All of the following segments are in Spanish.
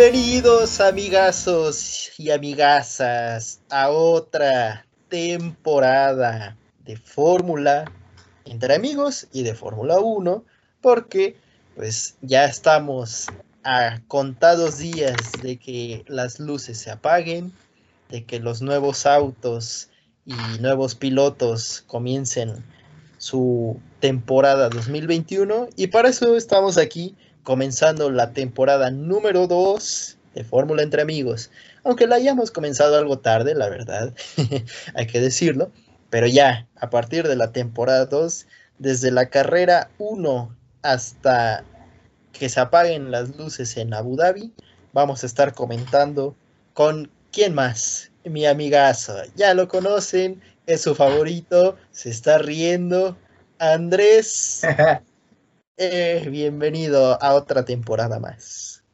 Bienvenidos amigazos y amigazas a otra temporada de Fórmula entre amigos y de Fórmula 1 porque pues ya estamos a contados días de que las luces se apaguen, de que los nuevos autos y nuevos pilotos comiencen su temporada 2021 y para eso estamos aquí comenzando la temporada número 2 de Fórmula entre amigos. Aunque la hayamos comenzado algo tarde, la verdad, hay que decirlo. Pero ya, a partir de la temporada 2, desde la carrera 1 hasta que se apaguen las luces en Abu Dhabi, vamos a estar comentando con quién más, mi amigazo. Ya lo conocen, es su favorito, se está riendo. Andrés Eh, bienvenido a otra temporada más.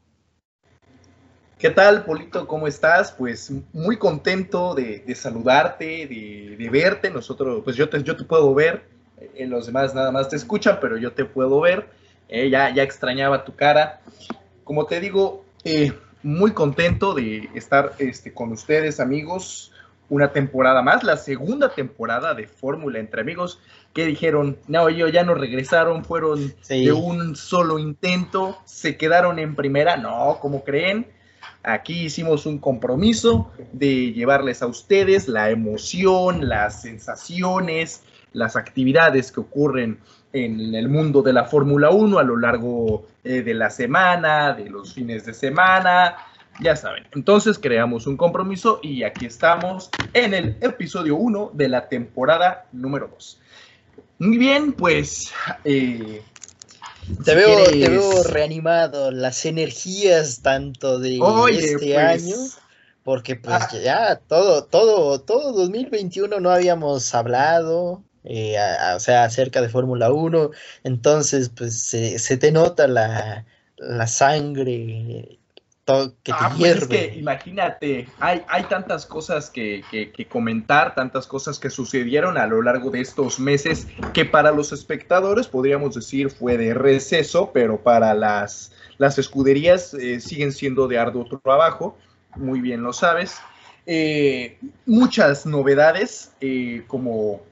¿Qué tal, Polito? ¿Cómo estás? Pues muy contento de, saludarte, de, verte. Nosotros, pues yo te, yo te puedo ver, eh, los demás nada más te escuchan, pero yo te puedo ver. Eh, ya, ya extrañaba tu cara. Como te digo, muy contento de estar este, con ustedes, amigos una temporada más, la segunda temporada de Fórmula entre amigos, que dijeron, no, yo ya no regresaron, fueron de un solo intento, se quedaron en primera, no, como creen, aquí hicimos un compromiso de llevarles a ustedes la emoción, las sensaciones, las actividades que ocurren en el mundo de la Fórmula 1 a lo largo eh, de la semana, de los fines de semana, ya saben, entonces creamos un compromiso y aquí estamos en el episodio 1 de la temporada número 2. Muy bien, pues... Eh, te, veo, reanimado, las energías tanto de este pues, año, porque pues ah. ya todo, todo, todo 2021 no habíamos hablado, eh, o sea, acerca de Fórmula 1, entonces pues se, te nota la, la sangre que ah, pues es que imagínate, hay, hay tantas cosas que, comentar, tantas cosas que sucedieron a lo largo de estos meses que para los espectadores podríamos decir fue de receso, pero para las, las escuderías eh, siguen siendo de arduo trabajo, muy bien lo sabes. Eh, muchas novedades, eh, como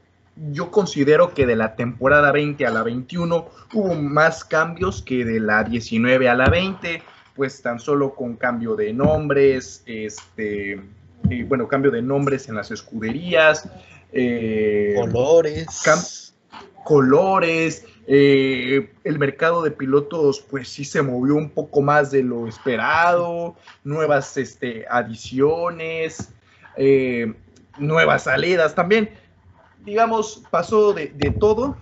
yo considero que de la temporada 20 a la 21 hubo más cambios que de la 19 a la 20 pues tan solo con cambio de nombres, este, bueno, cambio de nombres en las escuderías, eh, colores, colores, eh, el mercado de pilotos pues sí se movió un poco más de lo esperado, nuevas este, adiciones, eh, nuevas salidas también, digamos, pasó de, de todo.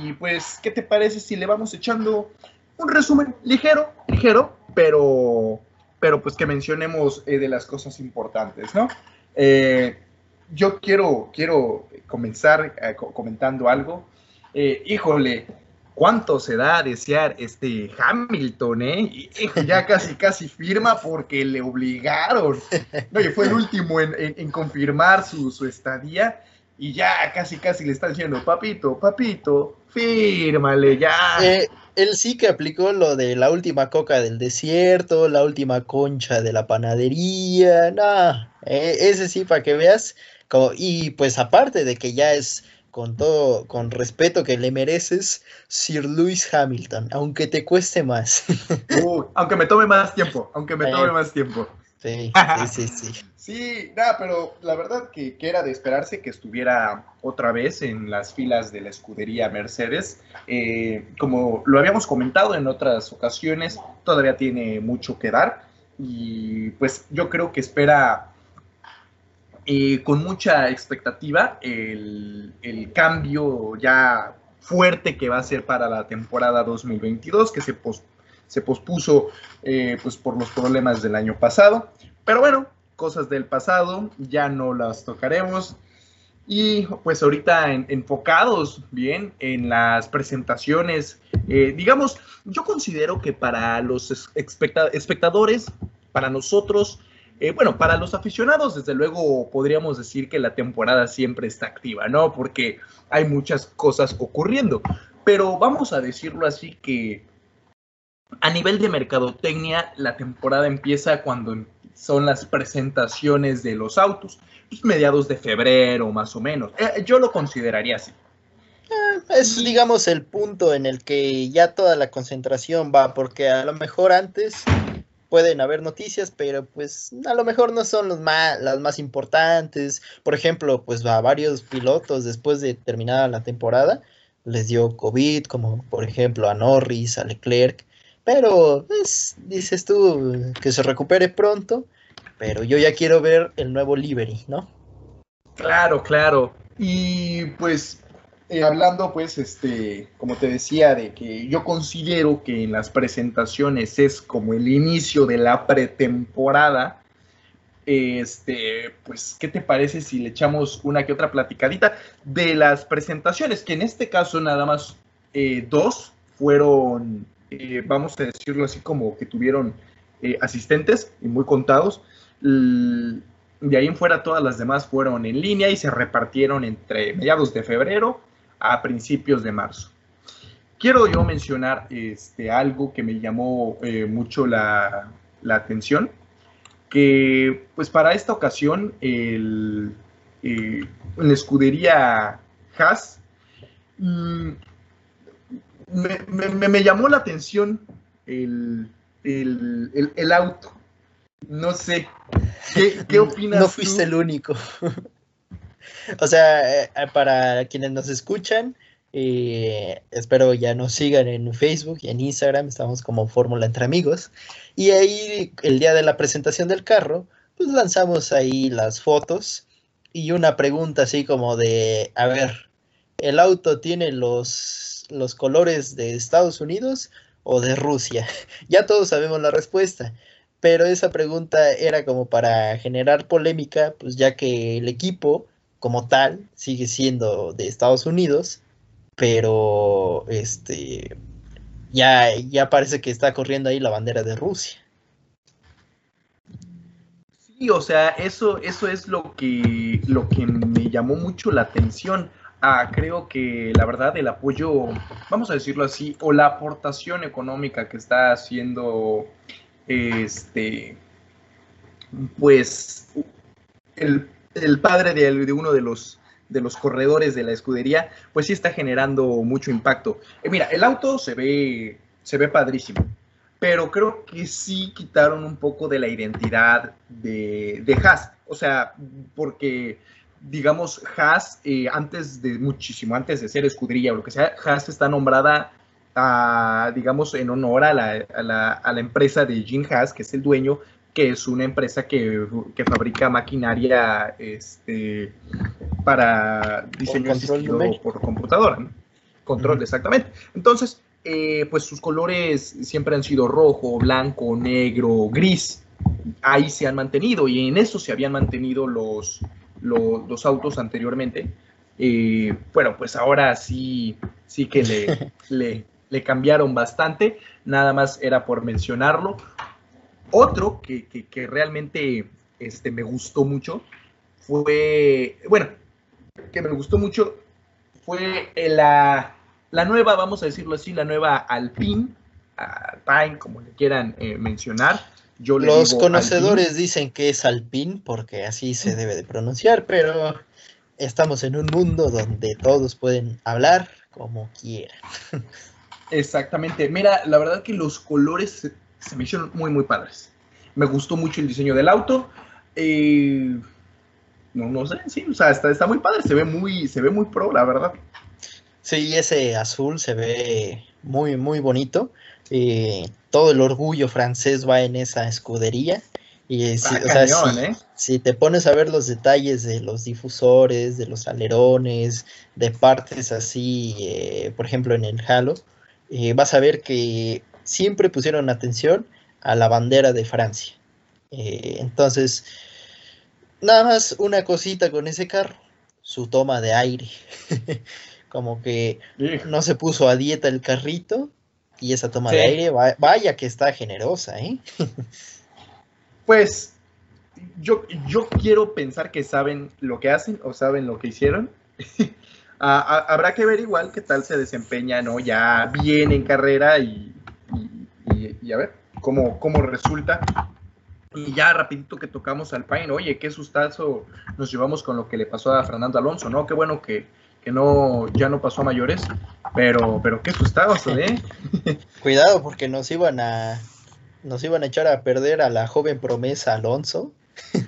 Y pues, ¿qué te parece si le vamos echando un resumen ligero, ligero, pero, pero pues que mencionemos eh, de las cosas importantes, ¿no? Eh, yo quiero, quiero comenzar eh, comentando algo. híjole, ¿cuánto se da a desear este Hamilton, eh? ya casi, casi firma porque le obligaron. No, y fue el último en, confirmar su, su estadía y ya casi, casi le están diciendo, papito, papito, fírmale ya él sí que aplicó lo de la última coca del desierto, la última concha de la panadería, no, e, ese sí para que veas, y pues aparte de que ya es con todo, con respeto que le mereces, Sir Lewis Hamilton, aunque te cueste más. aunque me tome más tiempo, aunque me tome más tiempo. Sí, sí, sí. sí, nada, pero la verdad que, era de esperarse que estuviera otra vez en las filas de la escudería Mercedes. Eh, como lo habíamos comentado en otras ocasiones, todavía tiene mucho que dar y pues yo creo que espera eh, con mucha expectativa el, el, cambio ya fuerte que va a ser para la temporada 2022, que se se pospuso eh, pues por los problemas del año pasado. Pero bueno, cosas del pasado, ya no las tocaremos. Y pues ahorita enfocados bien en las presentaciones, eh, digamos, yo considero que para los espectadores, para nosotros, eh, bueno, para los aficionados, desde luego podríamos decir que la temporada siempre está activa, ¿no? Porque hay muchas cosas ocurriendo. Pero vamos a decirlo así que a nivel de mercadotecnia, la temporada empieza cuando son las presentaciones de los autos, pues, mediados de febrero más o menos. Eh, yo lo consideraría así. Eh, es, digamos, el punto en el que ya toda la concentración va, porque a lo mejor antes pueden haber noticias, pero pues a lo mejor no son las más importantes. Por ejemplo, pues a varios pilotos después de terminada la temporada les dio COVID, como por ejemplo a Norris, a Leclerc. Pero pues, dices tú que se recupere pronto, pero yo ya quiero ver el nuevo livery, ¿no? Claro, claro. Y pues eh, hablando, pues, este, como te decía, de que yo considero que en las presentaciones es como el inicio de la pretemporada. Este, pues, ¿qué te parece si le echamos una que otra platicadita de las presentaciones? Que en este caso nada más eh, dos fueron, eh, vamos a decirlo así, como que tuvieron asistentes y muy contados. de ahí en fuera todas las demás fueron en línea y se repartieron entre mediados de febrero a principios de marzo. Quiero yo mencionar este, algo que me llamó eh, mucho la, atención, que pues para esta ocasión el, eh, la escudería Haas mm, me, llamó la atención el, auto. No sé, ¿qué, opinas? No fuiste el único. O sea, eh, para quienes nos escuchan, eh, espero ya nos sigan en Facebook y en Instagram, estamos como Fórmula Entre Amigos. Y ahí, el día de la presentación del carro, pues lanzamos ahí las fotos y una pregunta así como de, a ver, ¿el auto tiene los, los colores de Estados Unidos o de Rusia? ya todos sabemos la respuesta. Pero esa pregunta era como para generar polémica, pues ya que el equipo como tal sigue siendo de Estados Unidos, pero este ya, ya parece que está corriendo ahí la bandera de Rusia. Sí, o sea, eso, eso es lo que, lo que me llamó mucho la atención. Ah, creo que la verdad el apoyo, vamos a decirlo así, o la aportación económica que está haciendo este pues el el padre de, uno de los, de los corredores de la escudería, pues sí está generando mucho impacto. Eh, mira, el auto se ve, se ve padrísimo, pero creo que sí quitaron un poco de la identidad de, de Haas. O sea, porque, digamos, Haas, eh, antes de, muchísimo antes de ser escudería o lo que sea, Haas está nombrada digamos, en honor a la, a la, a la empresa de Jim Haas, que es el dueño, que es una empresa que, fabrica maquinaria este, para diseño asistido por computadora. Control, exactamente. Entonces, eh, pues sus colores siempre han sido rojo, blanco, negro, gris. Ahí se han mantenido y en eso se habían mantenido los, los, autos anteriormente. Eh, bueno, pues ahora sí, sí que le, le, le cambiaron bastante. Nada más era por mencionarlo. Otro que, realmente este, me gustó mucho fue, bueno, que me gustó mucho fue la, nueva, vamos a decirlo así, la nueva Alpine, Alpine, como le quieran eh, mencionar. Yo Los conocedores dicen que es Alpine porque así se debe de pronunciar, pero estamos en un mundo donde todos pueden hablar como quieran. Exactamente. Mira, la verdad que los colores se me hicieron muy, muy padres. Me gustó mucho el diseño del auto. Eh, no, no sé, sí, o sea, está, está muy padre, se ve muy, se ve muy pro, la verdad. Sí, ese azul se ve muy, muy bonito. Eh, todo el orgullo francés va en esa escudería. Y si, o sea, ¿eh? si, te pones a ver los detalles de los difusores, de los alerones, de partes así, por ejemplo en el Halo, vas a ver que siempre pusieron atención a la bandera de Francia. Eh, entonces, nada más una cosita con ese carro, su toma de aire. Como que no se puso a dieta el carrito y esa toma de aire, vaya que está generosa, ¿eh? pues yo, yo quiero pensar que saben lo que hacen o saben lo que hicieron. habrá que ver igual qué tal se desempeña, ¿no? Ya bien en carrera y y, a ver cómo, cómo resulta. Y ya rapidito que tocamos al Paine, oye, qué sustazo nos llevamos con lo que le pasó a Fernando Alonso, ¿no? Qué bueno que, que no, ya no pasó a mayores, pero, pero qué sustazo, ¿eh? Cuidado porque nos iban a, nos iban a echar a perder a la joven promesa Alonso.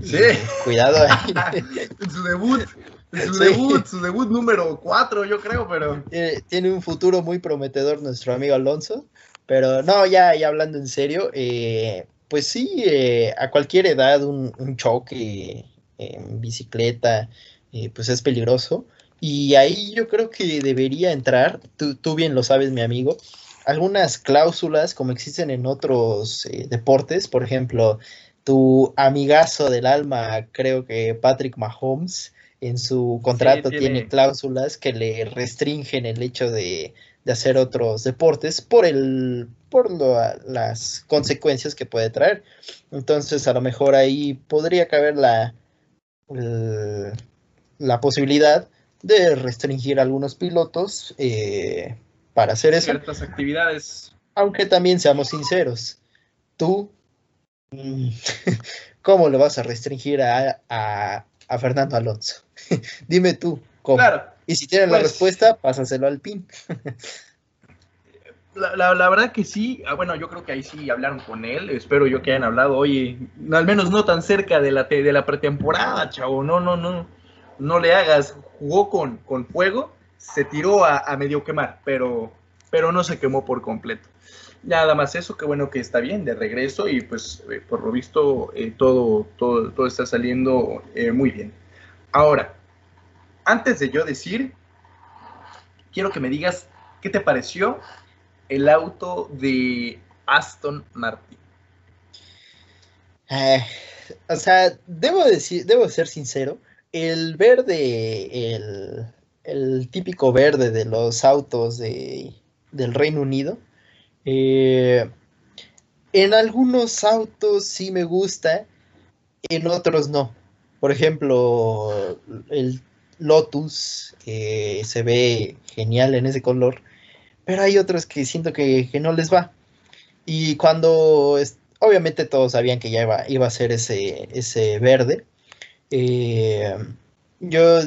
Sí. cuidado ahí. en su debut, su debut, su debut número 4, yo creo, pero. Tiene, un futuro muy prometedor nuestro amigo Alonso. Pero no, ya, ya hablando en serio, eh, pues sí, eh, a cualquier edad un, choque en bicicleta, eh, pues es peligroso. Y ahí yo creo que debería entrar, tú, tú bien lo sabes, mi amigo, algunas cláusulas como existen en otros deportes, por ejemplo, tu amigazo del alma, creo que Patrick Mahomes, en su contrato tiene... cláusulas que le restringen el hecho de, hacer otros deportes por el por las consecuencias que puede traer. Entonces, a lo mejor ahí podría caber la, la posibilidad de restringir a algunos pilotos eh, para hacer eso. Ciertas actividades. Aunque también seamos sinceros, tú Mm. ¿Cómo lo vas a restringir a, Fernando Alonso? Dime tú, ¿cómo? y si tienes la pues respuesta, pásaselo al PIN. La, verdad que sí, ah, bueno, yo creo que ahí sí hablaron con él, espero yo que hayan hablado, oye, al menos no tan cerca de la, de la pretemporada, chavo, no, no, no, no le hagas, jugó con, con fuego, se tiró a, a medio quemar, pero, pero no se quemó por completo. Nada más eso, qué bueno que está bien, de regreso y pues eh, por lo visto eh, todo, todo, todo, está saliendo eh, muy bien. Ahora, antes de yo decir, quiero que me digas qué te pareció el auto de Aston Martin. o sea, debo decir, debo ser sincero, el verde, el, el típico verde de los autos de, del Reino Unido, eh, en algunos autos sí me gusta, en otros no. Por ejemplo, el Lotus se ve genial en ese color, pero hay otros que siento que, no les va. Y cuando, obviamente todos sabían que ya iba, iba a ser ese, ese verde, eh, yo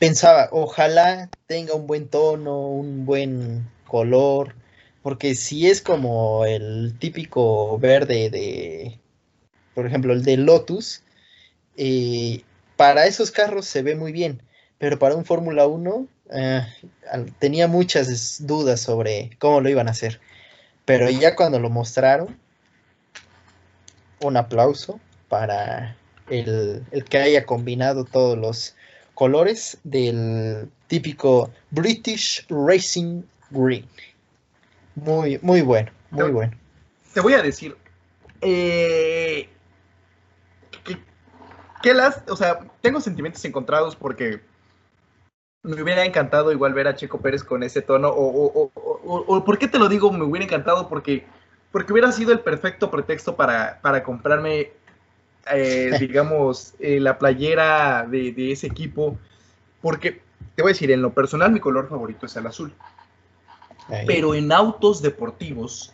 pensaba, ojalá tenga un buen tono, un buen color, porque si es como el típico verde de, por ejemplo, el de Lotus, eh, para esos carros se ve muy bien, pero para un Fórmula 1 eh, tenía muchas dudas sobre cómo lo iban a hacer. Pero ya cuando lo mostraron, un aplauso para el, el que haya combinado todos los colores del típico British Racing Green. Muy, muy bueno, muy bueno. Te voy a decir, eh, que, las, o sea, tengo sentimientos encontrados porque me hubiera encantado igual ver a Checo Pérez con ese tono, o, o, ¿por qué te lo digo? Me hubiera encantado porque, porque hubiera sido el perfecto pretexto para, para comprarme, eh, digamos, eh, la playera de, de ese equipo, porque te voy a decir, en lo personal mi color favorito es el azul. Pero en autos deportivos,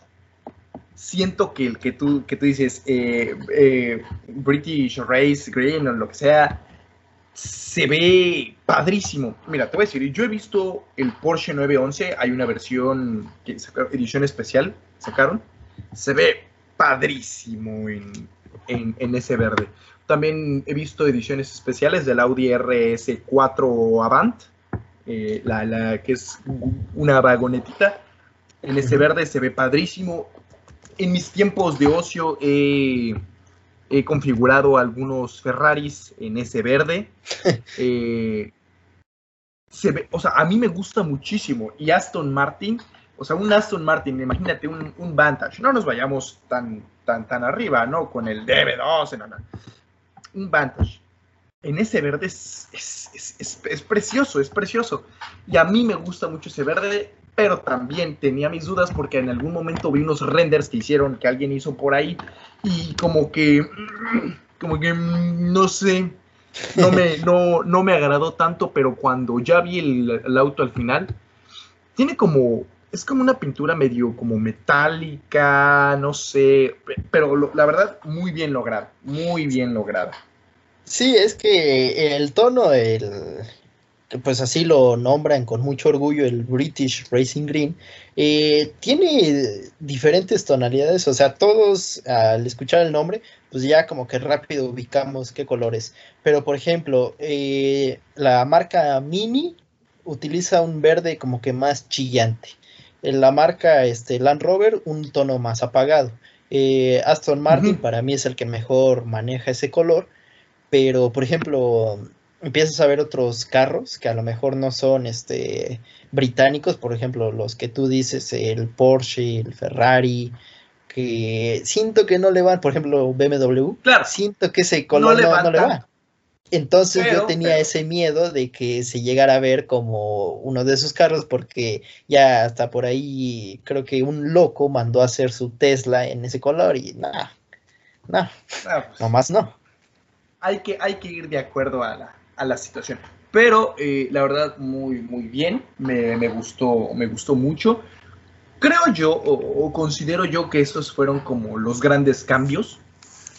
siento que el que tú, que tú dices, eh, British Race Green o lo que sea, se ve padrísimo. Mira, te voy a decir, yo he visto el Porsche 911, hay una versión, edición especial, sacaron, se ve padrísimo en, en, ese verde. También he visto ediciones especiales del Audi RS4 Avant, eh, la, que es una vagonetita. En ese verde se ve padrísimo. En mis tiempos de ocio he, configurado algunos Ferraris en ese verde. Eh, se ve, o sea, a mí me gusta muchísimo. Y Aston Martin, o sea, un Aston Martin, imagínate un, un Vantage. No nos vayamos tan, tan, tan arriba, ¿no? Con el DB2, no, no. Un Vantage en ese verde es, es, precioso, es precioso. Y a mí me gusta mucho ese verde, pero también tenía mis dudas porque en algún momento vi unos renders que hicieron, que alguien hizo por ahí, y como que, como que, no sé, no me, no, no me agradó tanto, pero cuando ya vi el, auto al final, tiene como, es como una pintura medio como metálica, no sé, pero la verdad muy bien lograda, muy bien lograda. Sí, es que el tono, el, pues así lo nombran con mucho orgullo el British Racing Green, eh, tiene diferentes tonalidades, o sea, todos al escuchar el nombre, pues ya como que rápido ubicamos qué colores. Pero por ejemplo, eh, la marca Mini utiliza un verde como que más chillante. En la marca este, Land Rover, un tono más apagado. Eh, Aston Martin para mí es el que mejor maneja ese color, pero por ejemplo, empiezas a ver otros carros que a lo mejor no son este británicos, por ejemplo, los que tú dices, el Porsche, el Ferrari, que siento que no le van, por ejemplo, BMW, claro, siento que ese color no, le va. Entonces yo tenía ese miedo de que se llegara a ver como uno de esos carros porque ya hasta por ahí creo que un loco mandó a hacer su Tesla en ese color y nada, no, no, pues, nomás no. Hay que, hay que ir de acuerdo a la, a la situación. Pero eh, la verdad, muy, muy bien. Me, gustó, me gustó mucho. Creo yo, o, considero yo que esos fueron como los grandes cambios.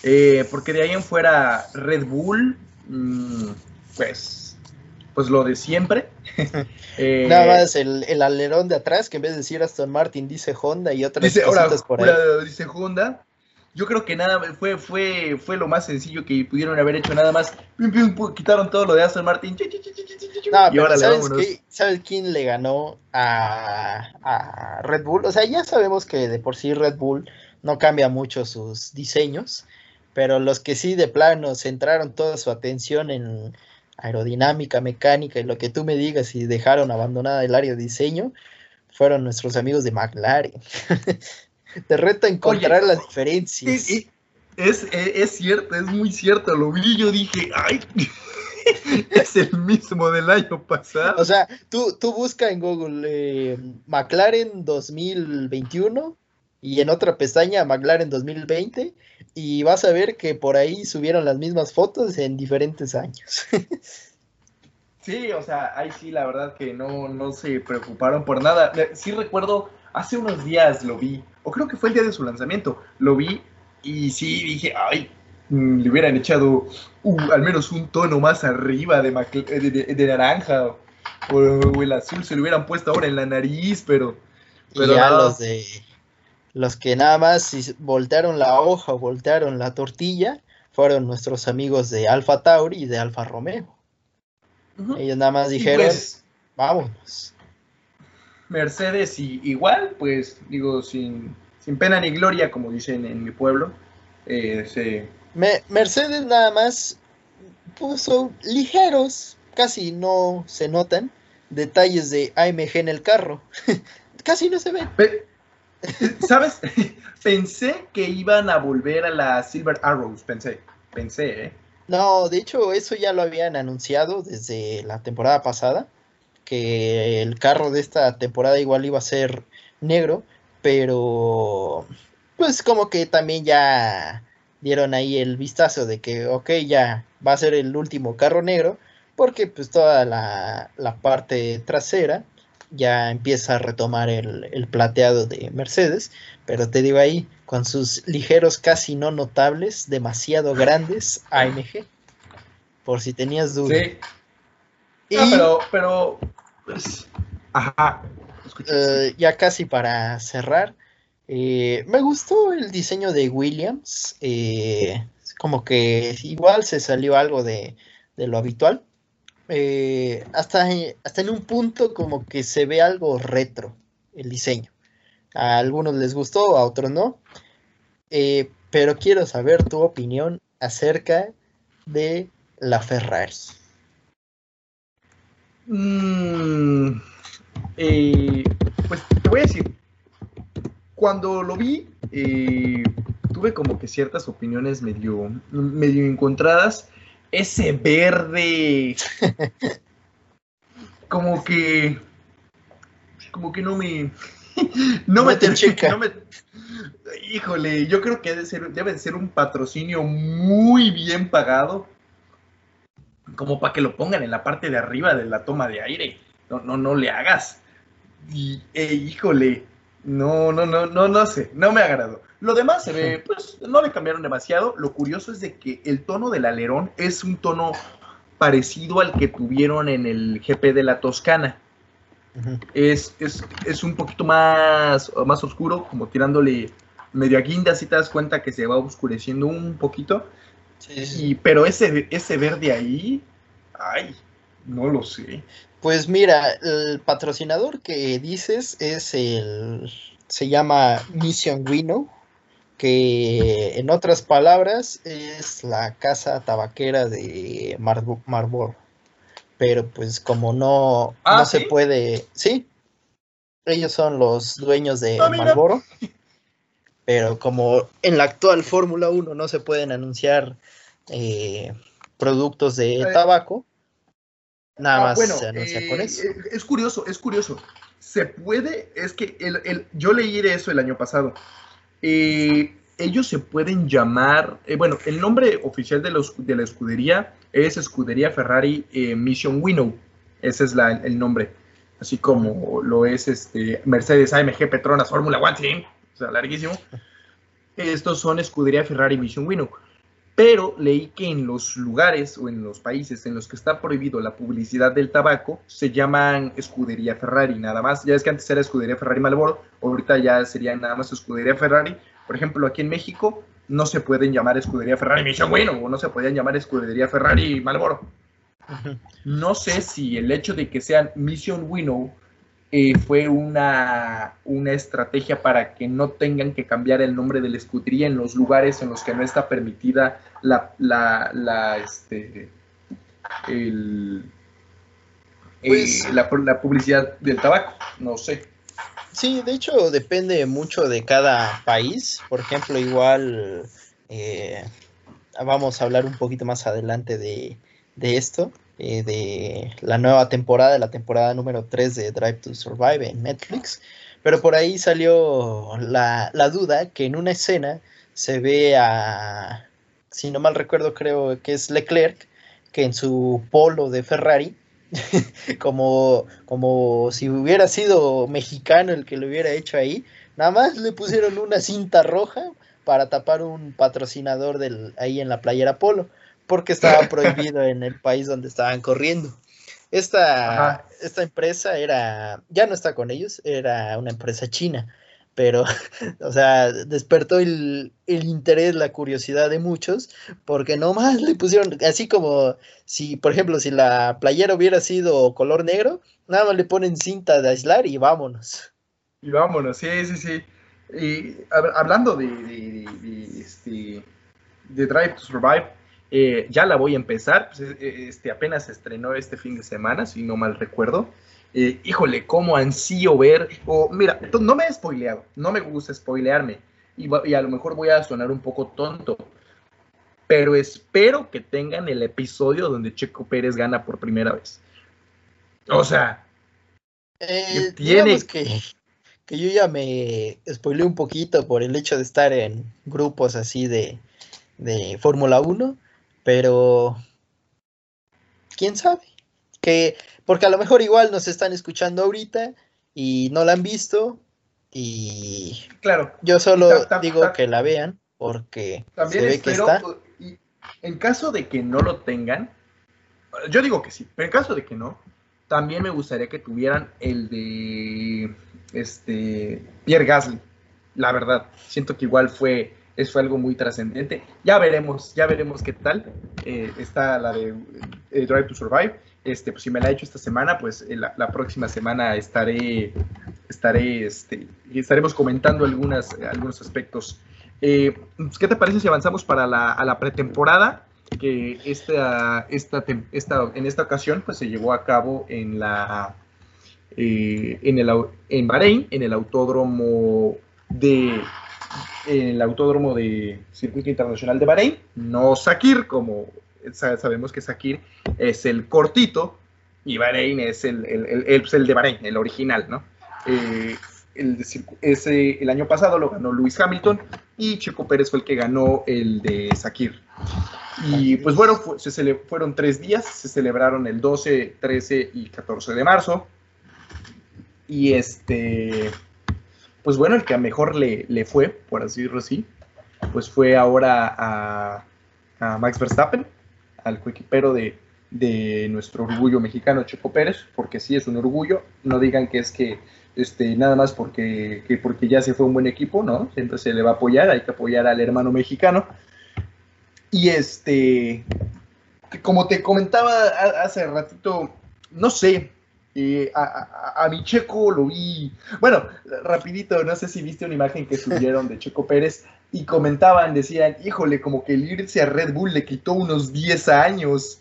Eh, porque de ahí en fuera Red Bull, pues, pues lo de siempre. Eh, Nada más el, alerón de atrás, que en vez de decir Aston Martin dice Honda y otras dice, por ahí. Dice Honda yo creo que nada fue, fue, fue lo más sencillo que pudieron haber hecho, nada más. quitaron todo lo de Aston Martin. ¿sabes, quién le ganó a, Red Bull? O sea, ya sabemos que de por sí Red Bull no cambia mucho sus diseños, pero los que sí de plano centraron toda su atención en aerodinámica, mecánica y lo que tú me digas y dejaron abandonada el área de diseño, fueron nuestros amigos de McLaren. Te reto a encontrar las diferencias. Es, es, cierto, es muy cierto. Lo vi yo dije, ay, es el mismo del año pasado. O sea, tú, tú busca en Google eh, McLaren 2021 y en otra pestaña McLaren 2020 y vas a ver que por ahí subieron las mismas fotos en diferentes años. sí, o sea, ahí sí, la verdad que no, no se preocuparon por nada. Sí recuerdo, hace unos días lo vi, o creo que fue el día de su lanzamiento, lo vi y sí dije, ay, le hubieran echado uh, al menos un tono más arriba de, eh, de, naranja o, el azul se lo hubieran puesto ahora en la nariz, pero... pero ya los de los que nada más voltearon la hoja o voltearon la tortilla fueron nuestros amigos de Alfa Tauri y de Alfa Romeo. Ellos nada más dijeron, pues, vámonos. Mercedes y igual, pues digo, sin, sin pena ni gloria, como dicen en mi pueblo. Eh, Mercedes nada más puso ligeros, casi no se notan, detalles de AMG en el carro. casi no se ven. ¿Sabes? pensé que iban a volver a la Silver Arrows, pensé, pensé, ¿eh? No, de hecho eso ya lo habían anunciado desde la temporada pasada que el carro de esta temporada igual iba a ser negro, pero pues como que también ya dieron ahí el vistazo de que, ok, ya va a ser el último carro negro, porque pues toda la, parte trasera ya empieza a retomar el, el, plateado de Mercedes, pero te digo ahí, con sus ligeros casi no notables, demasiado grandes AMG, por si tenías dudas. Sí. pero, pero pues, ajá. Eh, ya casi para cerrar, eh, me gustó el diseño de Williams. Eh, como que igual se salió algo de, lo habitual. Hasta, hasta en un punto como que se ve algo retro el diseño. A algunos les gustó, a otros no. pero quiero saber tu opinión acerca de la Ferrari. Mm, eh, pues te voy a decir, cuando lo vi, eh, tuve como que ciertas opiniones medio, medio encontradas. Ese verde, como que, como que no me, no, me, te no me, híjole, yo creo que debe ser, debe ser un patrocinio muy bien pagado como para que lo pongan en la parte de arriba de la toma de aire. No, no, no le hagas. Y, eh, híjole, no, no, no, no, no sé, no me agradó. Lo demás se ve, pues no le cambiaron demasiado. Lo curioso es de que el tono del alerón es un tono parecido al que tuvieron en el GP de la Toscana. es, es, un poquito más, más oscuro, como tirándole medio a guinda, si te das cuenta que se va oscureciendo un poquito. Y, pero ese, ese verde ahí, ay, no lo sé. Pues mira, el patrocinador que dices es el. Se llama Mission Wino, que en otras palabras es la casa tabaquera de Marlboro. Pero pues como no, ah, no se puede. Sí, ellos son los dueños de ah, Marlboro. Pero como en la actual Fórmula 1 no se pueden anunciar eh, productos de tabaco, Nada ah, más bueno, eh, Es curioso, es curioso. Se puede, es que el, yo leí eso el año pasado. Eh, ellos se pueden llamar, eh, bueno, el nombre oficial de, los, de la escudería es Escudería Ferrari Mission Winnow. Ese es el nombre. Así como lo es este Mercedes AMG Petronas Fórmula One, o sea, larguísimo. Estos son Escudería Ferrari Mission Winnow pero leí que en los lugares o en los países en los que está prohibido la publicidad del tabaco se llaman escudería Ferrari nada más. Ya es que antes era escudería Ferrari Malboro, ahorita ya sería nada más escudería Ferrari. Por ejemplo, aquí en México no se pueden llamar escudería Ferrari Mission Bueno o no se podían llamar escudería Ferrari Malboro. No sé si el hecho de que sean Mission Winnow eh, fue una, una, estrategia para que no tengan que cambiar el nombre de la escudería en los lugares en los que no está permitida la, la, la este, el, pues la, la, publicidad del tabaco, no sé. Sí, de hecho depende mucho de cada país. Por ejemplo, igual eh, vamos a hablar un poquito más adelante de, de esto. Eh, de la nueva temporada, la temporada número 3 de Drive to Survive en Netflix. Pero por ahí salió la, duda que en una escena se ve a, si no mal recuerdo, creo que es Leclerc, que en su polo de Ferrari, como, como si hubiera sido mexicano el que lo hubiera hecho ahí, nada más le pusieron una cinta roja para tapar un patrocinador del, ahí en la playera polo porque estaba prohibido en el país donde estaban corriendo. Esta, esta empresa era, ya no está con ellos, era una empresa china, pero, o sea, despertó el, interés, la curiosidad de muchos, porque nomás le pusieron, así como si, por ejemplo, si la playera hubiera sido color negro, nada más le ponen cinta de aislar y vámonos. Y vámonos, sí, sí, sí. Y hablando de, de, este, de Drive to Survive, eh, ya la voy a empezar, pues, eh, este, apenas se estrenó este fin de semana, si no mal recuerdo. Eh, híjole, cómo ansío ver, o mira, no me he spoileado, no me gusta spoilearme, y, y, a lo mejor voy a sonar un poco tonto, pero espero que tengan el episodio donde Checo Pérez gana por primera vez. O sea, tiene... que, que yo ya me spoileé un poquito por el hecho de estar en grupos así de, de Fórmula 1 pero quién sabe. Que, porque a lo mejor igual nos están escuchando ahorita y no la han visto. Y claro, yo solo digo que la vean porque también se ve que está. Y en caso de que no lo tengan, yo digo que sí, pero en caso de que no, también me gustaría que tuvieran el de este Pierre Gasly. La verdad, siento que igual fue fue algo muy trascendente. Ya veremos, ya veremos qué tal. Eh, está la de eh, Drive to Survive. Este, pues si me la he hecho esta semana, pues eh, la, próxima semana estaré, estaré, este, estaremos comentando algunas, algunos aspectos. Pues, ¿Qué te parece si avanzamos para la, a la pretemporada? Que esta, esta, esta, en esta ocasión pues, se llevó a cabo en, la, en, el, en Bahrein, en el autódromo de en el autódromo de Circuito Internacional de Bahrein, no Sakir, como sabemos que Sakir es el cortito y Bahrein es el, el, el, pues, de Bahrein, el original, ¿no? Eh, el, ese, el año pasado lo ganó Luis Hamilton y Checo Pérez fue el que ganó el de Sakir. Y pues bueno, se fueron tres días, se celebraron el 12, 13 y 14 de marzo. Y este, pues bueno, el que a mejor le, le fue, por así decirlo así, pues fue ahora a, a Max Verstappen, al coequipero de, de nuestro orgullo mexicano Checo Pérez, porque sí es un orgullo, no digan que es que este, nada más porque, que porque ya se fue un buen equipo, ¿no? Siempre se le va a apoyar, hay que apoyar al hermano mexicano. Y este, como te comentaba hace ratito, no sé, eh, a, mi Checo lo vi, bueno, rapidito, no sé si viste una imagen que subieron de Checo Pérez y comentaban, decían, híjole, como que el irse a Red Bull le quitó unos 10 años,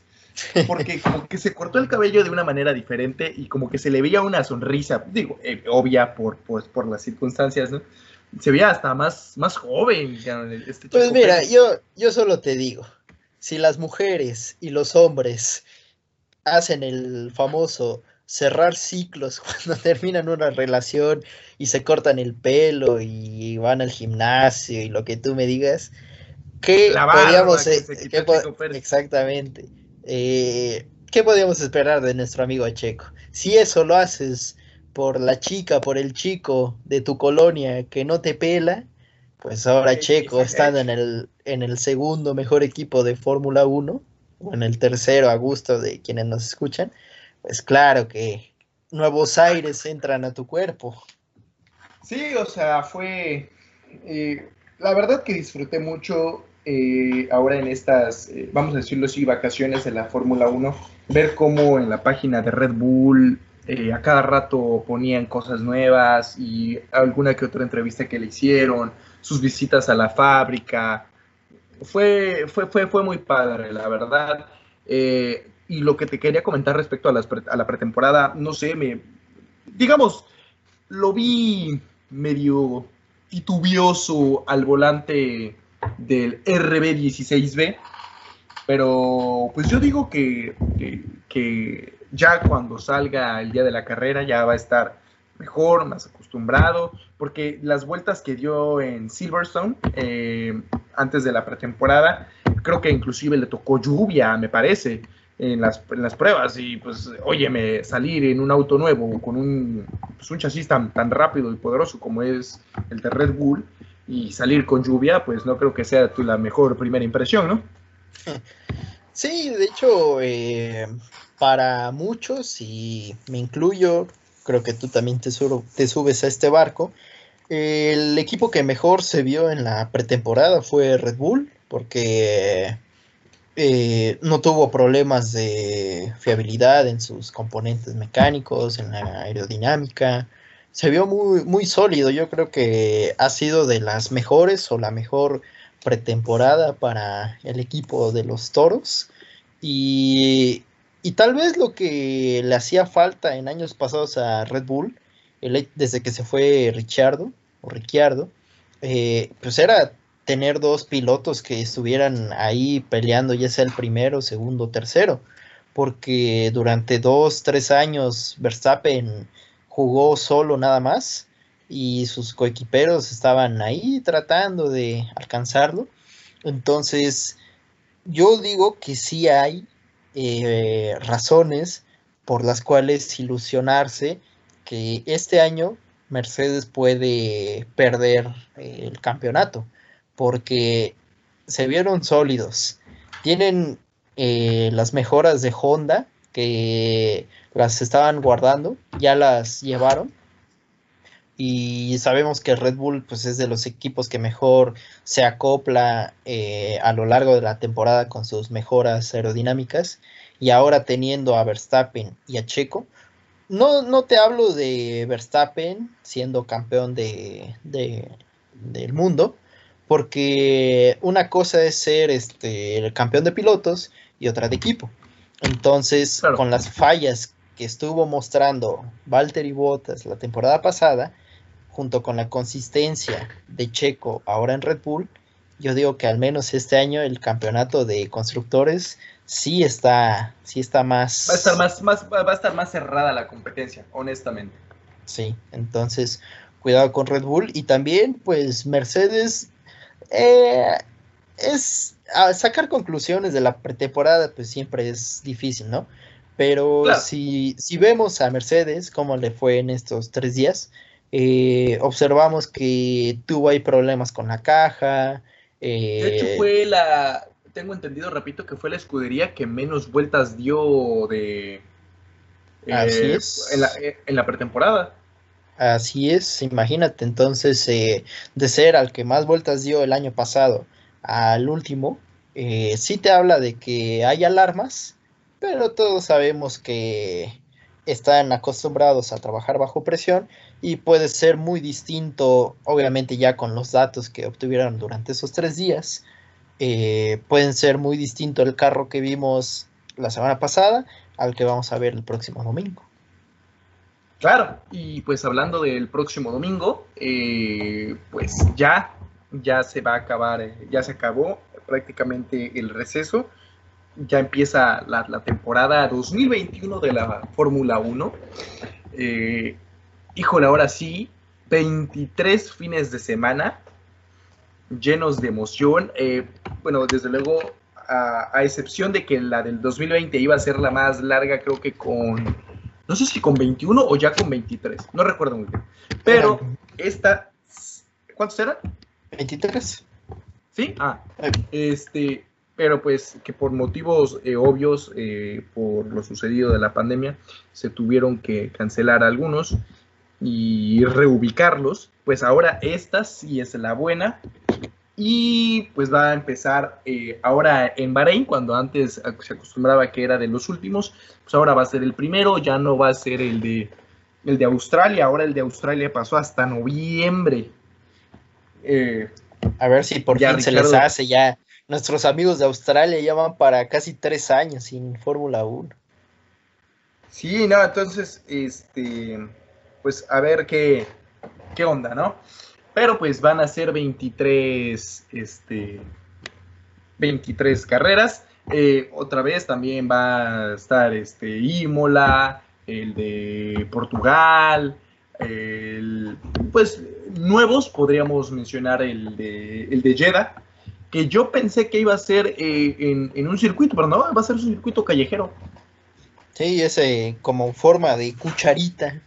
porque como que se cortó el cabello de una manera diferente y como que se le veía una sonrisa, digo, eh, obvia por, pues, por las circunstancias, ¿no? Se veía hasta más, más joven. Este pues mira, yo, yo solo te digo, si las mujeres y los hombres hacen el famoso cerrar ciclos cuando terminan una relación y se cortan el pelo y van al gimnasio y lo que tú me digas, ¿qué podríamos exactamente? Eh, ¿Qué podríamos esperar de nuestro amigo Checo? Si eso lo haces por la chica, por el chico de tu colonia que no te pela, pues ahora Checo estando en el, en el segundo mejor equipo de Fórmula 1, o en el tercero a gusto de quienes nos escuchan, pues claro que nuevos aires entran a tu cuerpo. Sí, o sea, fue... Eh, la verdad que disfruté mucho eh, ahora en estas, eh, vamos a decirlo así, vacaciones de la Fórmula 1, ver cómo en la página de Red Bull a cada rato ponían cosas nuevas y alguna que otra entrevista que le hicieron, sus visitas a la fábrica. Fue, fue, fue, fue muy padre, la verdad. Y lo que te quería comentar respecto a, la pretemporada, no sé, me, digamos, lo vi medio titubioso al volante del RB16B, pero pues yo digo que, ya cuando salga el día de la carrera ya va a estar mejor, más acostumbrado, porque las vueltas que dio en Silverstone eh, antes de la pretemporada, creo que inclusive le tocó lluvia, me parece en las, en las pruebas y pues, óyeme, salir en un auto nuevo con un, pues, un chasis tan, tan rápido y poderoso como es el de Red Bull y salir con lluvia, pues no creo que sea tu, la mejor primera impresión, ¿no? Sí, de hecho, eh, para muchos, y me incluyo, creo que tú también te, te subes a este barco, el equipo que mejor se vio en la pretemporada fue Red Bull, porque eh, no tuvo problemas de fiabilidad en sus componentes mecánicos, en la aerodinámica. Se vio muy, muy sólido. Yo creo que ha sido de las mejores o la mejor pretemporada para el equipo de los toros. Y, tal vez lo que le hacía falta en años pasados a Red Bull, desde que se fue Richardo o Ricciardo, eh, pues era tener dos pilotos que estuvieran ahí peleando, ya sea el primero, segundo, tercero, porque durante dos, tres años Verstappen jugó solo nada más y sus coequiperos estaban ahí tratando de alcanzarlo. Entonces, yo digo que sí hay eh, razones por las cuales ilusionarse que este año Mercedes puede perder el campeonato porque se vieron sólidos. Tienen eh, las mejoras de Honda que las estaban guardando, ya las llevaron. Y sabemos que Red Bull pues, es de los equipos que mejor se acopla eh, a lo largo de la temporada con sus mejoras aerodinámicas. Y ahora teniendo a Verstappen y a Checo, no, no te hablo de Verstappen siendo campeón de, del mundo, porque una cosa es ser este, el campeón de pilotos y otra de equipo. Entonces, con las fallas que estuvo mostrando Valtteri Bottas la temporada pasada, junto con la consistencia de Checo ahora en Red Bull, yo digo que al menos este año el campeonato de constructores sí está, sí está más... Va a estar más, más, va a estar más cerrada la competencia, honestamente. Sí, entonces cuidado con Red Bull y también pues Mercedes eh, es sacar conclusiones de la pretemporada, pues siempre es difícil, ¿no? Pero si, si, vemos a Mercedes, cómo le fue en estos tres días, eh, observamos que tuvo ahí problemas con la caja. de hecho, fue la, tengo entendido, repito, que fue la escudería que menos vueltas dio de... Así es. En la, en la pretemporada. Así es, imagínate entonces eh, de ser al que más vueltas dio el año pasado al último, eh, sí te habla de que hay alarmas, pero todos sabemos que están acostumbrados a trabajar bajo presión y puede ser muy distinto, obviamente ya con los datos que obtuvieron durante esos tres días, eh, pueden ser muy distinto el carro que vimos la semana pasada al que vamos a ver el próximo domingo. Claro, y pues hablando del próximo domingo, eh, pues ya, ya se va a acabar, eh, ya se acabó prácticamente el receso, ya empieza la, temporada 2021 de la Fórmula 1. Eh, híjole, ahora sí, 23 fines de semana llenos de emoción. Eh, bueno, desde luego, a, a excepción de que la del 2020 iba a ser la más larga, creo que con no sé si con 21 o ya con 23, no recuerdo muy bien. Pero esta, ¿cuántos eran? 23. ¿Sí? Ah, este, pero pues que por motivos eh, obvios, eh, por lo sucedido de la pandemia, se tuvieron que cancelar algunos y reubicarlos. Pues ahora esta sí es la buena, y pues va a empezar eh, ahora en Bahrein, cuando antes se acostumbraba que era de los últimos, pues ahora va a ser el primero, ya no va a ser el de, el de Australia, ahora el de Australia pasó hasta noviembre. Eh, a ver si por fin se les hace ya. Nuestros amigos de Australia ya van para casi tres años sin Fórmula 1. Sí, no, entonces, este, pues a ver qué, qué onda, ¿no? Pero pues van a ser 23, este, 23 carreras. Eh, otra vez también va a estar este Imola, el de Portugal, pues nuevos podríamos mencionar el de, el de Jeddah, que yo pensé que iba a ser eh, en, en, un circuito, pero no, va a ser un circuito callejero. Sí, ese como forma de cucharita.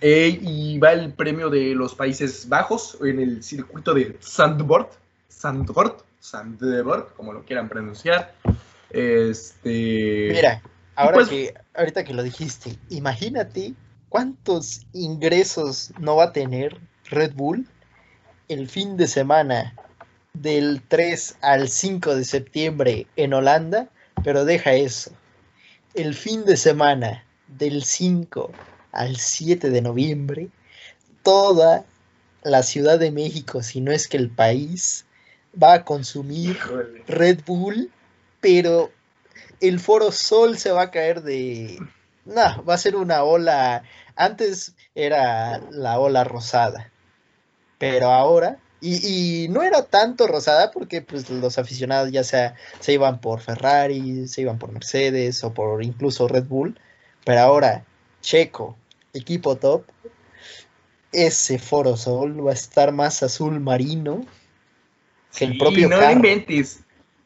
Eh, y va el premio de los Países Bajos en el circuito de Sandbord, Sandbord, Sandbord, como lo quieran pronunciar. Este. Mira, ahora pues que, ahorita que lo dijiste, imagínate cuántos ingresos no va a tener Red Bull el fin de semana del 3 al 5 de septiembre en Holanda, pero deja eso. El fin de semana del 5 al 7 de noviembre, toda la Ciudad de México, si no es que el país, va a consumir Red Bull, pero el Foro Sol se va a caer de... No, va a ser una ola... Antes era la ola rosada, pero ahora... Y, no era tanto rosada porque pues, los aficionados ya sea, se iban por Ferrari, se iban por Mercedes o por incluso Red Bull, pero ahora Checo, equipo top, ese Foro Sol va a estar más azul marino que el propio no inventes.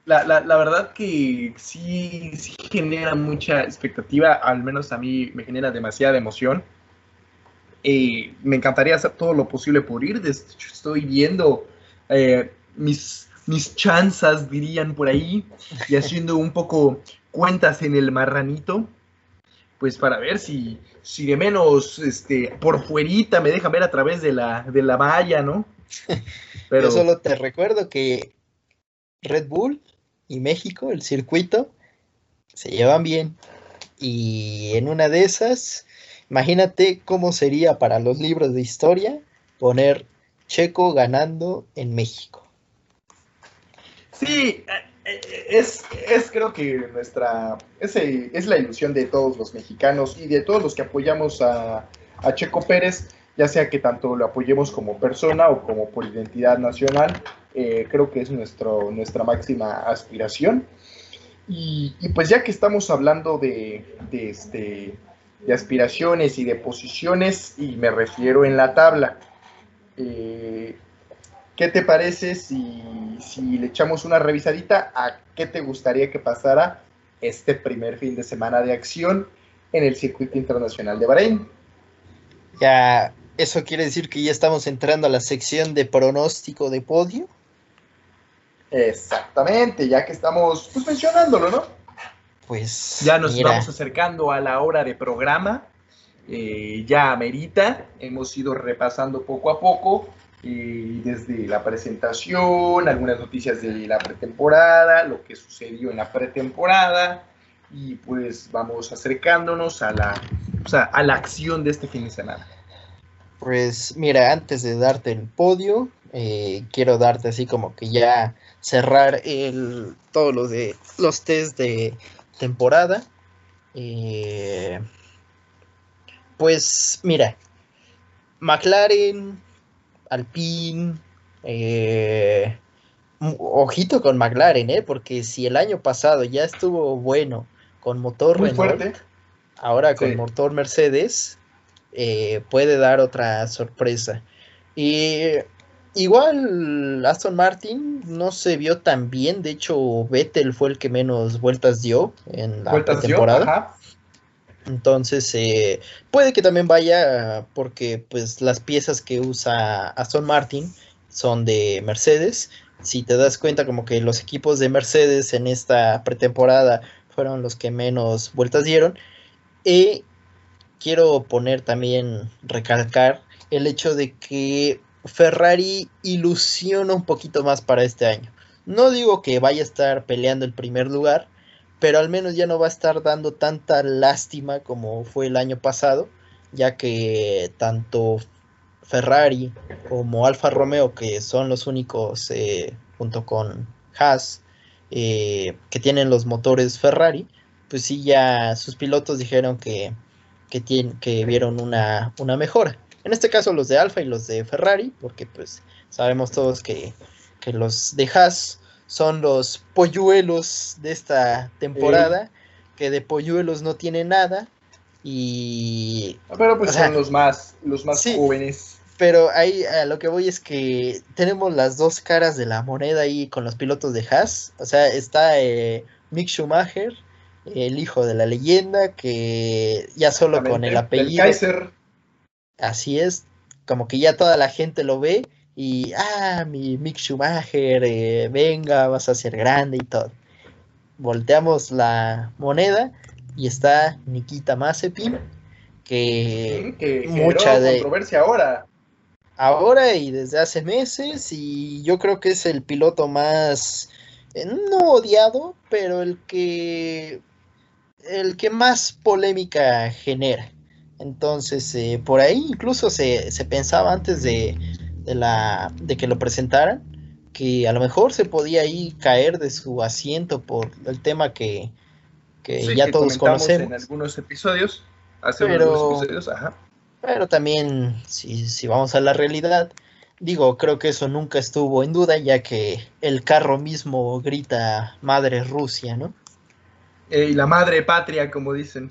La, la, verdad que sí, sí, genera mucha expectativa, al menos a mí me genera demasiada emoción. Eh, me encantaría hacer todo lo posible por ir. estoy viendo eh, mis, mis chanzas, dirían por ahí, y haciendo un poco cuentas en el marranito pues para ver si, si de menos este, por fuerita me dejan ver a través de la, de la valla, ¿no? Pero... Yo solo te recuerdo que Red Bull y México, el circuito, se llevan bien. Y en una de esas, imagínate cómo sería para los libros de historia poner Checo ganando en México. Sí, es, es creo que nuestra, es, es la ilusión de todos los mexicanos y de todos los que apoyamos a, Checo Pérez, ya sea que tanto lo apoyemos como persona o como por identidad nacional, eh, creo que es nuestro, nuestra máxima aspiración. Y, pues ya que estamos hablando de, de, este, de aspiraciones y de posiciones, y me refiero en la tabla, eh, ¿Qué te parece si, le echamos una revisadita a qué te gustaría que pasara este primer fin de semana de acción en el circuito internacional de Bahrein. Ya, eso quiere decir que ya estamos entrando a la sección de pronóstico de podio. Exactamente, ya que estamos pues, mencionándolo, ¿no? Pues ya nos vamos acercando a la hora de programa. Eh, ya amerita, hemos ido repasando poco a poco eh, desde la presentación, algunas noticias de la pretemporada, lo que sucedió en la pretemporada y pues vamos acercándonos a la, a la acción de este fin de semana. Pues mira, antes de darte el podio, eh, quiero darte así como que ya cerrar el, todos los de los test de temporada. Eh, pues mira, McLaren, Alpine, eh, ojito con McLaren, ¿eh? porque si el año pasado ya estuvo bueno con motor Muy fuerte. ahora con motor Mercedes, eh, puede dar otra sorpresa. Y igual Aston Martin no se vio tan bien, de hecho Vettel fue el que menos vueltas dio en la temporada. Entonces, eh, puede que también vaya porque pues las piezas que usa Aston Martin son de Mercedes. Si te das cuenta como que los equipos de Mercedes en esta pretemporada fueron los que menos vueltas dieron. Y quiero poner también, recalcar el hecho de que Ferrari ilusiona un poquito más para este año. No digo que vaya a estar peleando el primer lugar, pero al menos ya no va a estar dando tanta lástima como fue el año pasado, ya que tanto Ferrari como Alfa Romeo, que son los únicos eh, junto con Haas eh, que tienen los motores Ferrari, pues sí ya sus pilotos dijeron que que, que vieron una, una mejora. En este caso los de Alfa y los de Ferrari, porque pues sabemos todos que, los de Haas son los polluelos de esta temporada, que de polluelos no tiene nada. Y. Pero pues son los más, los más jóvenes. Pero ahí a lo que voy es que tenemos las dos caras de la moneda ahí con los pilotos de Haas. O sea, está eh, Mick Schumacher, el hijo de la leyenda, que ya solo con el apellido. Kaiser. Así es, como que ya toda la gente lo ve y, ah, mi Mick Schumacher, eh, venga, vas a ser grande y todo. Volteamos la moneda y está Nikita Mazepin, que, que mucha de controversia ahora. Ahora y desde hace meses y yo creo que es el piloto más eh, no odiado, pero el que el que más polémica genera. Entonces, eh, por ahí incluso se, pensaba antes de, la, de que lo presentaran que a lo mejor se podía ahí caer de su asiento por el tema que, ya todos conocemos. En algunos episodios, hace pero, episodios, ajá. Pero también, si, si vamos a la realidad, digo, creo que eso nunca estuvo en duda, ya que el carro mismo grita Madre Rusia, ¿no? Eh, y la madre patria, como dicen.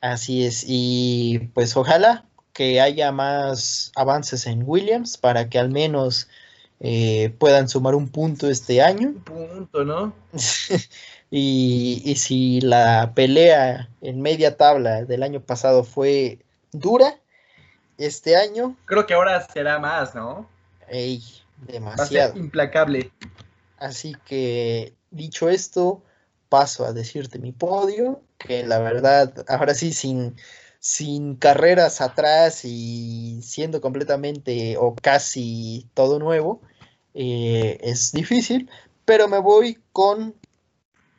Así es, y pues ojalá que haya más avances en Williams para que al menos eh, puedan sumar un punto este año. Un punto, ¿no? y, y, si la pelea en media tabla del año pasado fue dura, este año... Creo que ahora será más, ¿no? Ey, demasiado. implacable. Así que, dicho esto, paso a decirte mi podio, que la verdad, ahora sí, sin, sin carreras atrás y siendo completamente o casi todo nuevo, eh, es difícil, pero me voy con,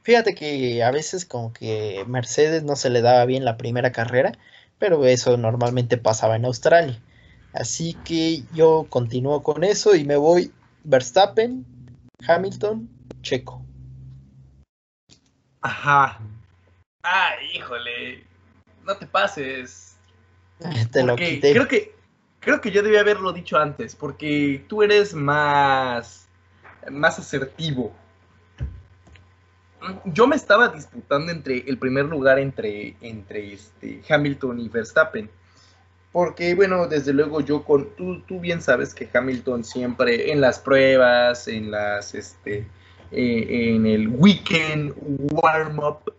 fíjate que a veces como que Mercedes no se le daba bien la primera carrera, pero eso normalmente pasaba en Australia. Así que yo continúo con eso y me voy Verstappen, Hamilton, Checo. Ajá. Ay, híjole. No te pases. Te lo quité. Creo que, creo que yo debía haberlo dicho antes, porque tú eres más, más asertivo. Yo me estaba disputando entre el primer lugar entre, entre este, Hamilton y Verstappen. Porque, bueno, desde luego yo con. Tú, tú bien sabes que Hamilton siempre en las pruebas, en las este, eh, en el weekend warm-up,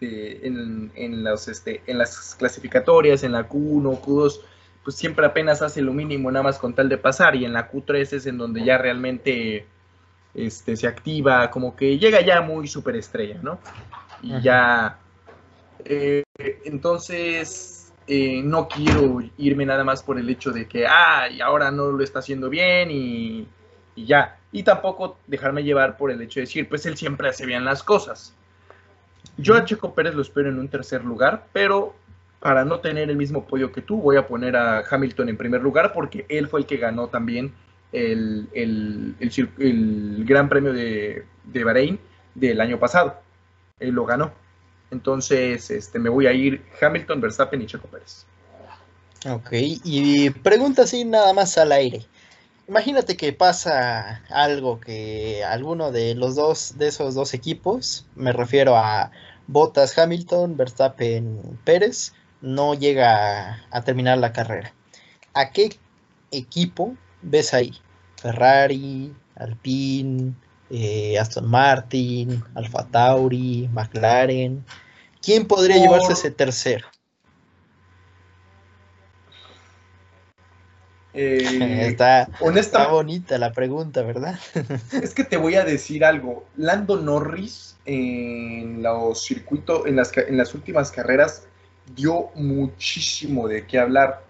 este, en, los, este, en las clasificatorias, en la Q1, Q2, pues siempre apenas hace lo mínimo nada más con tal de pasar y en la Q3 es en donde ya realmente este, se activa, como que llega ya muy superestrella, ¿no? Y ya... Eh, entonces, eh, no quiero irme nada más por el hecho de que, ah, y ahora no lo está haciendo bien y, y ya. Y tampoco dejarme llevar por el hecho de decir, pues él siempre hace bien las cosas. Yo a Checo Pérez lo espero en un tercer lugar, pero para no tener el mismo apoyo que tú, voy a poner a Hamilton en primer lugar porque él fue el que ganó también el, Gran Premio de, de, Bahrein del año pasado. Él lo ganó. Entonces, este, me voy a ir Hamilton, Verstappen y Checo Pérez. Ok, y pregunta así nada más al aire. Imagínate que pasa algo que alguno de los dos de esos dos equipos, me refiero a Bottas Hamilton, Verstappen Pérez, no llega a, terminar la carrera. ¿A qué equipo ves ahí? Ferrari, Alpine, eh, Aston Martin, Alfa Tauri, McLaren. ¿Quién podría llevarse ese tercero? Eh, está, bonita la pregunta, ¿verdad? es que te voy a decir algo. Lando Norris en los circuitos, en las, en las últimas carreras, dio muchísimo de qué hablar.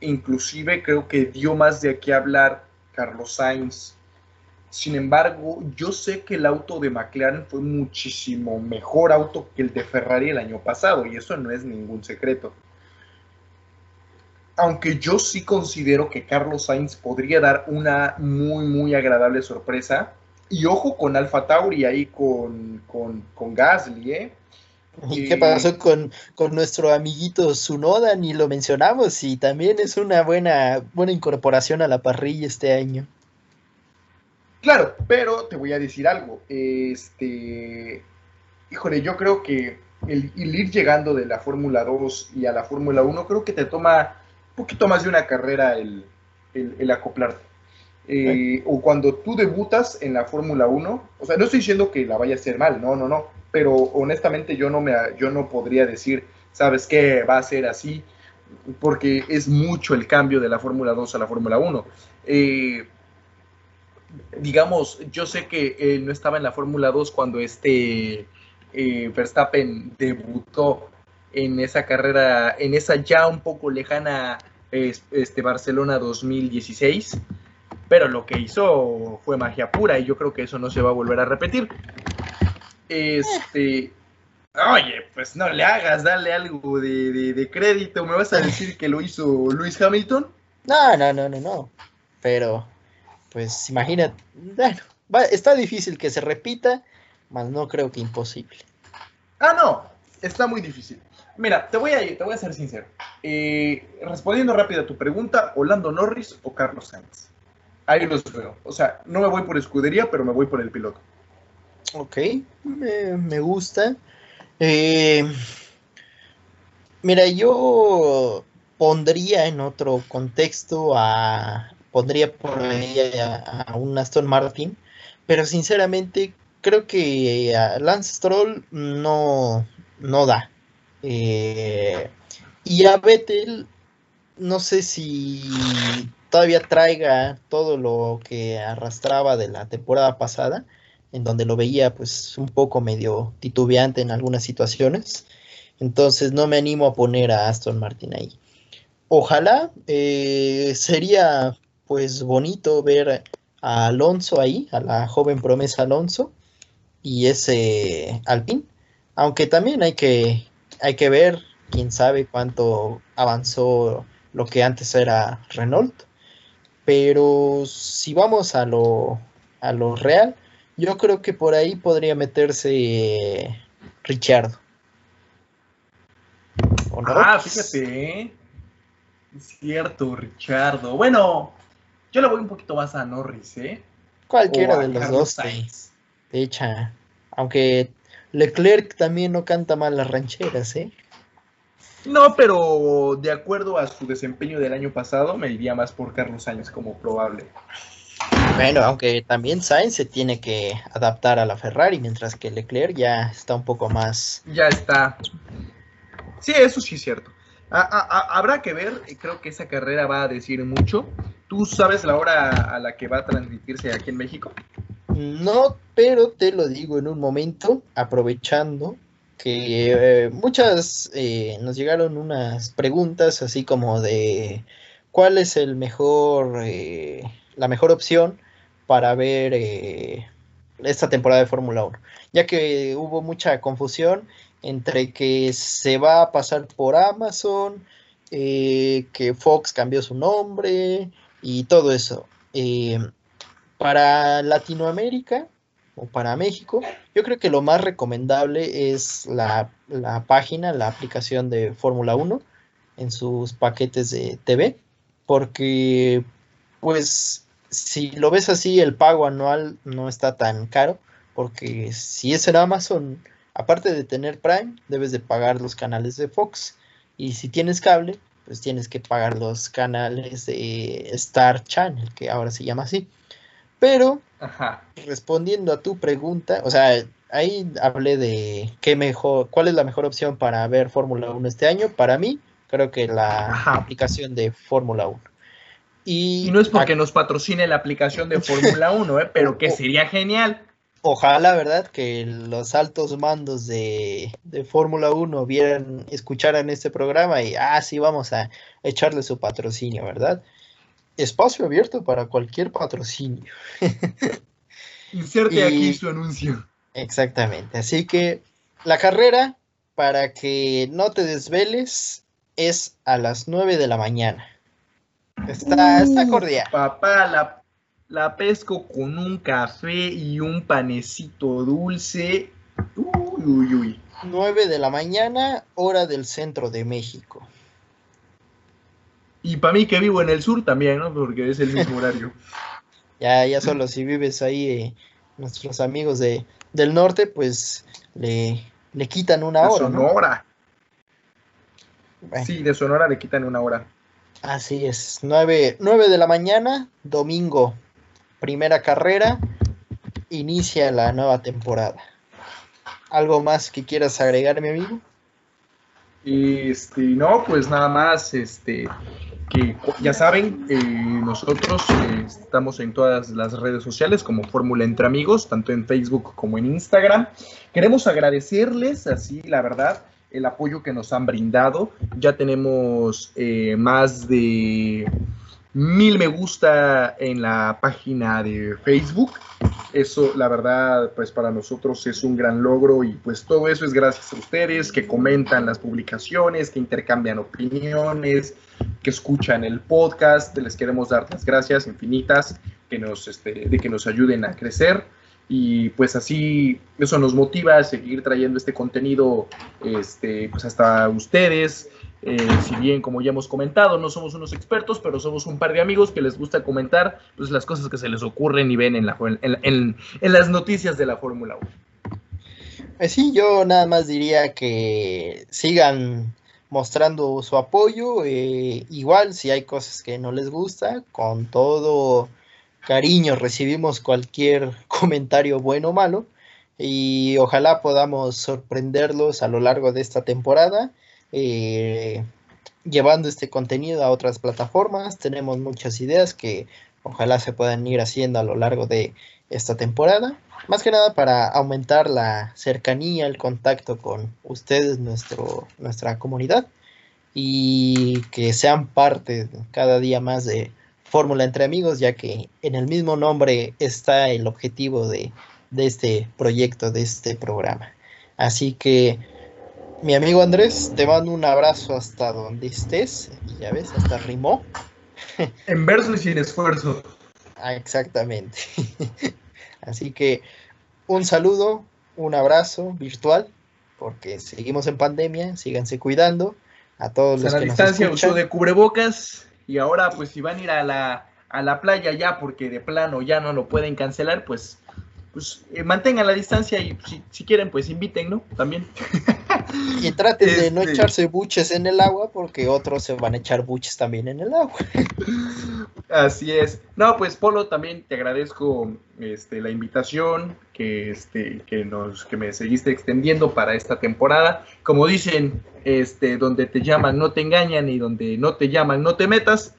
Inclusive creo que dio más de qué hablar Carlos Sainz. Sin embargo, yo sé que el auto de McLaren fue muchísimo mejor auto que el de Ferrari el año pasado y eso no es ningún secreto. Aunque yo sí considero que Carlos Sainz podría dar una muy, muy agradable sorpresa. Y ojo con Alfa Tauri ahí con, con, con Gasly, ¿eh? ¿Y qué pasó con, nuestro amiguito Sunoda? Ni lo mencionamos y también es una buena, buena incorporación a la parrilla este año. Claro, pero te voy a decir algo. Este, híjole, yo creo que el, ir llegando de la Fórmula 2 y a la Fórmula 1, creo que te toma poquito más de una carrera el, el, acoplarte. Eh, o cuando tú debutas en la Fórmula 1, o sea, no estoy diciendo que la vaya a hacer mal, no, no, no pero honestamente yo no, me, yo no podría decir, ¿sabes qué? Va a ser así, porque es mucho el cambio de la Fórmula 2 a la Fórmula 1. Eh, digamos, yo sé que no estaba en la Fórmula 2 cuando este eh, Verstappen debutó en esa carrera, en esa ya un poco lejana este, Barcelona 2016, pero lo que hizo fue magia pura y yo creo que eso no se va a volver a repetir. Este. Oye, pues no le hagas, dale algo de, crédito. ¿Me vas a decir que lo hizo Luis Hamilton? No, no, no, no, no. Pero, pues imagínate. Bueno, está difícil que se repita, mas no creo que imposible. Ah, no, está muy difícil. Mira, te voy a, te voy a ser sincero. Eh, respondiendo rápido a tu pregunta, Orlando Norris o Carlos Sainz. Ahí los veo. O sea, no me voy por escudería, pero me voy por el piloto. Ok, me, gusta. Eh, mira, yo pondría en otro contexto a. Pondría por ahí a, un Aston Martin, pero sinceramente creo que a Lance Stroll no, no da. Eh, y a Vettel, no sé si todavía traiga todo lo que arrastraba de la temporada pasada en donde lo veía pues un poco medio titubeante en algunas situaciones. Entonces no me animo a poner a Aston Martin ahí. Ojalá eh, sería pues bonito ver a Alonso ahí, a la joven promesa Alonso y ese Alpine. Aunque también hay que, hay que ver, quién sabe cuánto avanzó lo que antes era Renault. Pero si vamos a lo, a lo real, yo creo que por ahí podría meterse eh, Richard. Ah, fíjate. Es cierto, Richardo. Bueno, yo le voy un poquito más a Norris, ¿eh? Cualquiera de los dos De hecho, Aunque Leclerc también no canta mal las rancheras, ¿eh? No, pero de acuerdo a su desempeño del año pasado, me iría más por Carlos Sainz como probable. Bueno, aunque también Sainz se tiene que adaptar a la Ferrari, mientras que Leclerc ya está un poco más. Ya está. Sí, eso sí es cierto. habrá que ver, creo que esa carrera va a decir mucho. ¿Tú sabes la hora a la que va a transmitirse aquí en México? No, pero te lo digo en un momento, aprovechando que eh, muchas eh, nos llegaron unas preguntas así como de cuál es el mejor, eh, la mejor opción para ver esta temporada de Fórmula 1, ya que hubo mucha confusión entre que se va a pasar por Amazon, que Fox cambió su nombre y todo eso. Para Latinoamérica, o para México, yo creo que lo más recomendable es la, página, la aplicación de Fórmula 1 en sus paquetes de TV, porque pues si lo ves así, el pago anual no está tan caro, porque si es en Amazon, aparte de tener Prime, debes de pagar los canales de Fox, y si tienes cable, pues tienes que pagar los canales de Star Channel, que ahora se llama así. Pero respondiendo a tu pregunta, o sea, ahí hablé de qué mejor, cuál es la mejor opción para ver Fórmula 1 este año. Para mí, creo que la aplicación de Fórmula 1. Y, no es porque nos patrocine la aplicación de Fórmula 1, ¿eh? pero que sería genial. Ojalá, ¿verdad? Que los altos mandos de, de Fórmula 1 vieran, escucharan este programa y, ah, sí, vamos a echarle su patrocinio, ¿verdad? Espacio abierto para cualquier patrocinio. Inserte aquí su anuncio. Exactamente. Así que la carrera, para que no te desveles, es a las 9 de la mañana. Está, está cordial. Papá, la, la pesco con un café y un panecito dulce. Uy, uy, uy. 9 de la mañana, hora del centro de México. Y para mí que vivo en el sur también, ¿no? Porque es el mismo horario. ya, ya solo si vives ahí, eh, nuestros amigos de, del norte, pues le, le quitan una hora. Sonora. Sí, de Sonora le quitan una hora. Así es, 9, 9 de la mañana, domingo, primera carrera, inicia la nueva temporada. ¿Algo más que quieras agregar, mi amigo? Este, no, pues nada más, este, que ya saben, eh, nosotros eh, estamos en todas las redes sociales como Fórmula Entre Amigos, tanto en Facebook como en Instagram. Queremos agradecerles, así la verdad, el apoyo que nos han brindado. Ya tenemos eh, más de mil me gusta en la página de Facebook. Eso, la verdad, pues para nosotros es un gran logro y pues todo eso es gracias a ustedes que comentan las publicaciones, que intercambian opiniones, que escuchan el podcast. Les queremos dar las gracias infinitas que nos, este, de que nos ayuden a crecer y pues así eso nos motiva a seguir trayendo este contenido este, pues hasta ustedes. Eh, si bien, como ya hemos comentado, no somos unos expertos, pero somos un par de amigos que les gusta comentar pues, las cosas que se les ocurren y ven en, la, en, las noticias de la Fórmula 1. Pues sí, yo nada más diría que sigan mostrando su apoyo. Eh, igual, si hay cosas que no les gusta, con todo cariño recibimos cualquier comentario bueno o malo. Y ojalá podamos sorprenderlos a lo largo de esta temporada, eh, llevando este contenido a otras plataformas. Tenemos muchas ideas que ojalá se puedan ir haciendo a lo largo de esta temporada. Más que nada para aumentar la cercanía, el contacto con ustedes, nuestro, nuestra comunidad, y que sean parte cada día más de Fórmula entre amigos, ya que en el mismo nombre está el objetivo de, de este proyecto, de este programa. Así que, mi amigo Andrés, te mando un abrazo hasta donde estés, y ya ves, hasta rimó. En verso y sin esfuerzo. Ah, exactamente. Así que un saludo, un abrazo virtual, porque seguimos en pandemia, síganse cuidando. A todos los a la distancia, uso de cubrebocas. Y ahora, pues, si van a ir a la, a la playa ya, porque de plano ya no lo pueden cancelar, pues, pues eh, mantengan la distancia y si, si quieren, pues inviten, ¿no? También. Y traten de no Este- echarse buches en el agua porque otros se van a echar buches también en el agua. Así es. No, pues Polo, también te agradezco este, la invitación que, este, que, nos, que me seguiste extendiendo para esta temporada. Como dicen, este, donde te llaman no te engañan y donde no te llaman no te metas.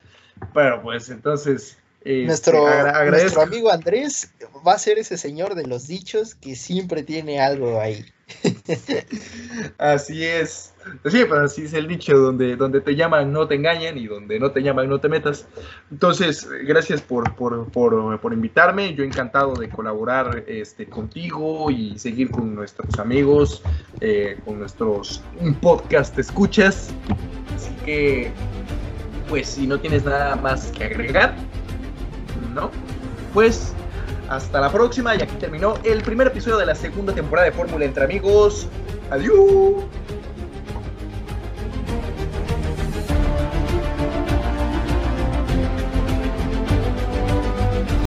Pero pues entonces... este, nuestro, agra- agradezco. nuestro amigo Andrés va a ser ese señor de los dichos que siempre tiene algo ahí. Así es. Sí, así es el dicho, donde, donde te llaman no te engañan y donde no te llaman no te metas. Entonces, gracias por, por, por, por invitarme. Yo encantado de colaborar este, contigo y seguir con nuestros amigos, eh, con nuestros podcast escuchas. Así que, pues si no tienes nada más que agregar, pues hasta la próxima y aquí terminó el primer episodio de la segunda temporada de Fórmula entre amigos. Adiós.